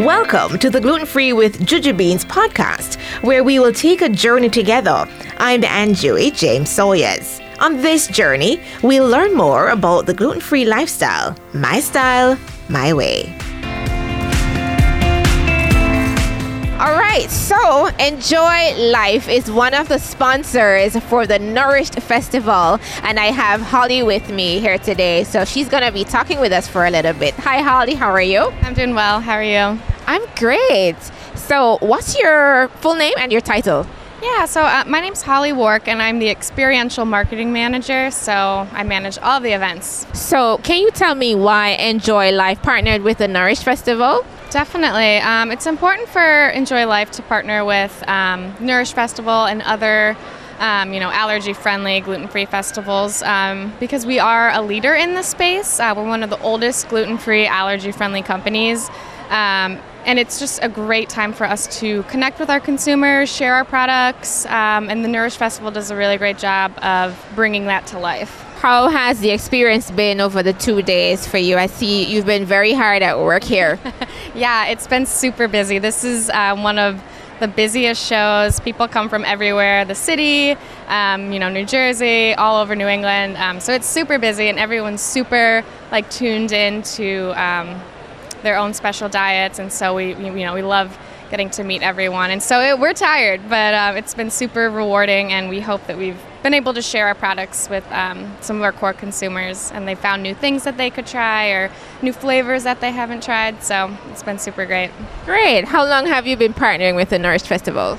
Welcome to the Gluten Free with Juju Beans podcast, where we will take a journey together. I'm Anjui James Sawyers. On this journey, we'll learn more about the gluten free lifestyle, my style, my way. Right, so Enjoy Life is one of the sponsors for the Nourished Festival, and I have Holly with me here today. So she's going to be talking with us for a little bit. Hi, Holly, how are you? I'm doing well. How are you? I'm great. So, what's your full name and your title? Yeah, so uh, my name's Holly Wark, and I'm the experiential marketing manager. So I manage all the events. So, can you tell me why Enjoy Life partnered with the Nourish Festival? Definitely. Um, it's important for Enjoy Life to partner with um, Nourish Festival and other. Um, you know, allergy-friendly, gluten-free festivals um, because we are a leader in this space. Uh, we're one of the oldest gluten-free, allergy-friendly companies, um, and it's just a great time for us to connect with our consumers, share our products, um, and the Nourish Festival does a really great job of bringing that to life. How has the experience been over the two days for you? I see you've been very hard at work here. yeah, it's been super busy. This is uh, one of the busiest shows. People come from everywhere, the city, um, you know, New Jersey, all over New England. Um, so it's super busy, and everyone's super like tuned in to um, their own special diets. And so we, you know, we love getting to meet everyone. And so it, we're tired, but uh, it's been super rewarding, and we hope that we've been able to share our products with um, some of our core consumers, and they found new things that they could try or new flavors that they haven't tried. So it's been super great. Great. How long have you been partnering with the Nourished Festival?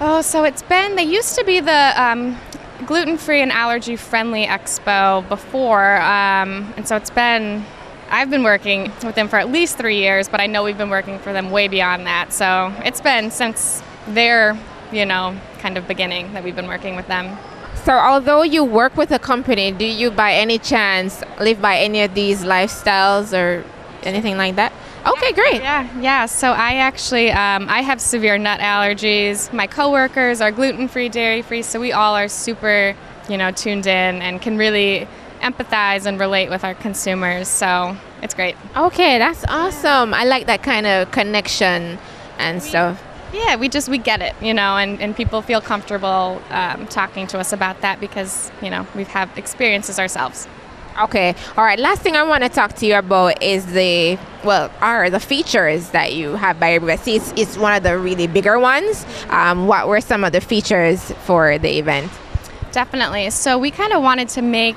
Oh, so it's been, they used to be the um, gluten free and allergy friendly expo before, um, and so it's been I've been working with them for at least three years, but I know we've been working for them way beyond that. So it's been since their, you know, kind of beginning that we've been working with them. So, although you work with a company, do you by any chance live by any of these lifestyles or anything like that? Okay, great. Yeah, yeah. So I actually um, I have severe nut allergies. My coworkers are gluten free, dairy free. So we all are super, you know, tuned in and can really empathize and relate with our consumers. So it's great. Okay, that's awesome. I like that kind of connection and stuff. Yeah, we just we get it, you know, and, and people feel comfortable um, talking to us about that because you know we've had experiences ourselves. Okay, all right. Last thing I want to talk to you about is the well, are the features that you have by everybody. It's, it's one of the really bigger ones. Um, what were some of the features for the event? Definitely. So we kind of wanted to make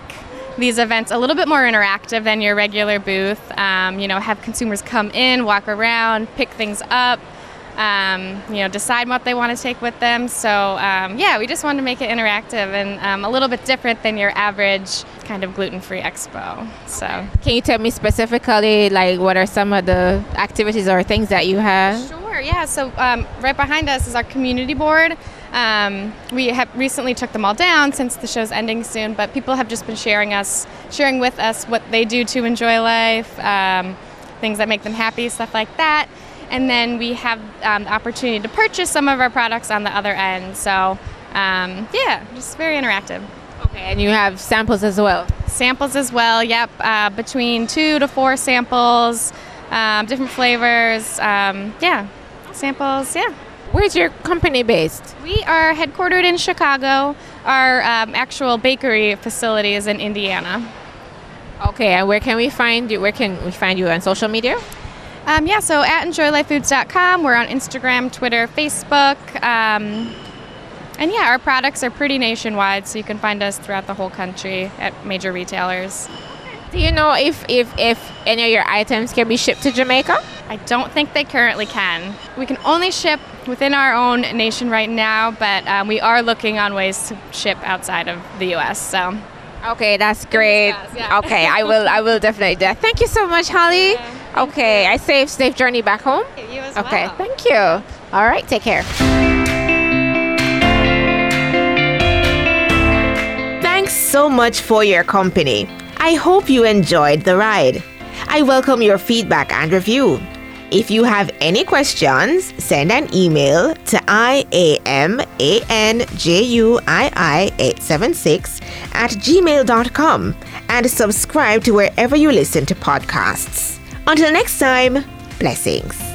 these events a little bit more interactive than your regular booth. Um, you know, have consumers come in, walk around, pick things up, um, you know, decide what they want to take with them. So um, yeah, we just wanted to make it interactive and um, a little bit different than your average kind of gluten-free expo. So can you tell me specifically, like, what are some of the activities or things that you have? Sure. Yeah. So um, right behind us is our community board. Um, we have recently took them all down since the show's ending soon, but people have just been sharing us, sharing with us what they do to enjoy life, um, things that make them happy, stuff like that. And then we have um, the opportunity to purchase some of our products on the other end. So um, yeah, just very interactive. Okay, and you have samples as well. Samples as well. Yep, uh, between two to four samples, um, different flavors. Um, yeah, samples. Yeah. Where's your company based? We are headquartered in Chicago. Our um, actual bakery facility is in Indiana. Okay, and where can we find you? Where can we find you on social media? Um, yeah, so at enjoylifefoods.com. We're on Instagram, Twitter, Facebook. Um, and yeah, our products are pretty nationwide, so you can find us throughout the whole country at major retailers. Do you know if, if, if any of your items can be shipped to Jamaica? I don't think they currently can. We can only ship within our own nation right now, but um, we are looking on ways to ship outside of the U.S. So. Okay, that's great. Yeah. Okay, I will. I will definitely do that. Thank you so much, Holly. Yeah, okay, you. I safe safe journey back home. You as okay, well. thank you. All right, take care. Thanks so much for your company. I hope you enjoyed the ride. I welcome your feedback and review. If you have any questions, send an email to iamanjuii876 at gmail.com and subscribe to wherever you listen to podcasts. Until next time, blessings.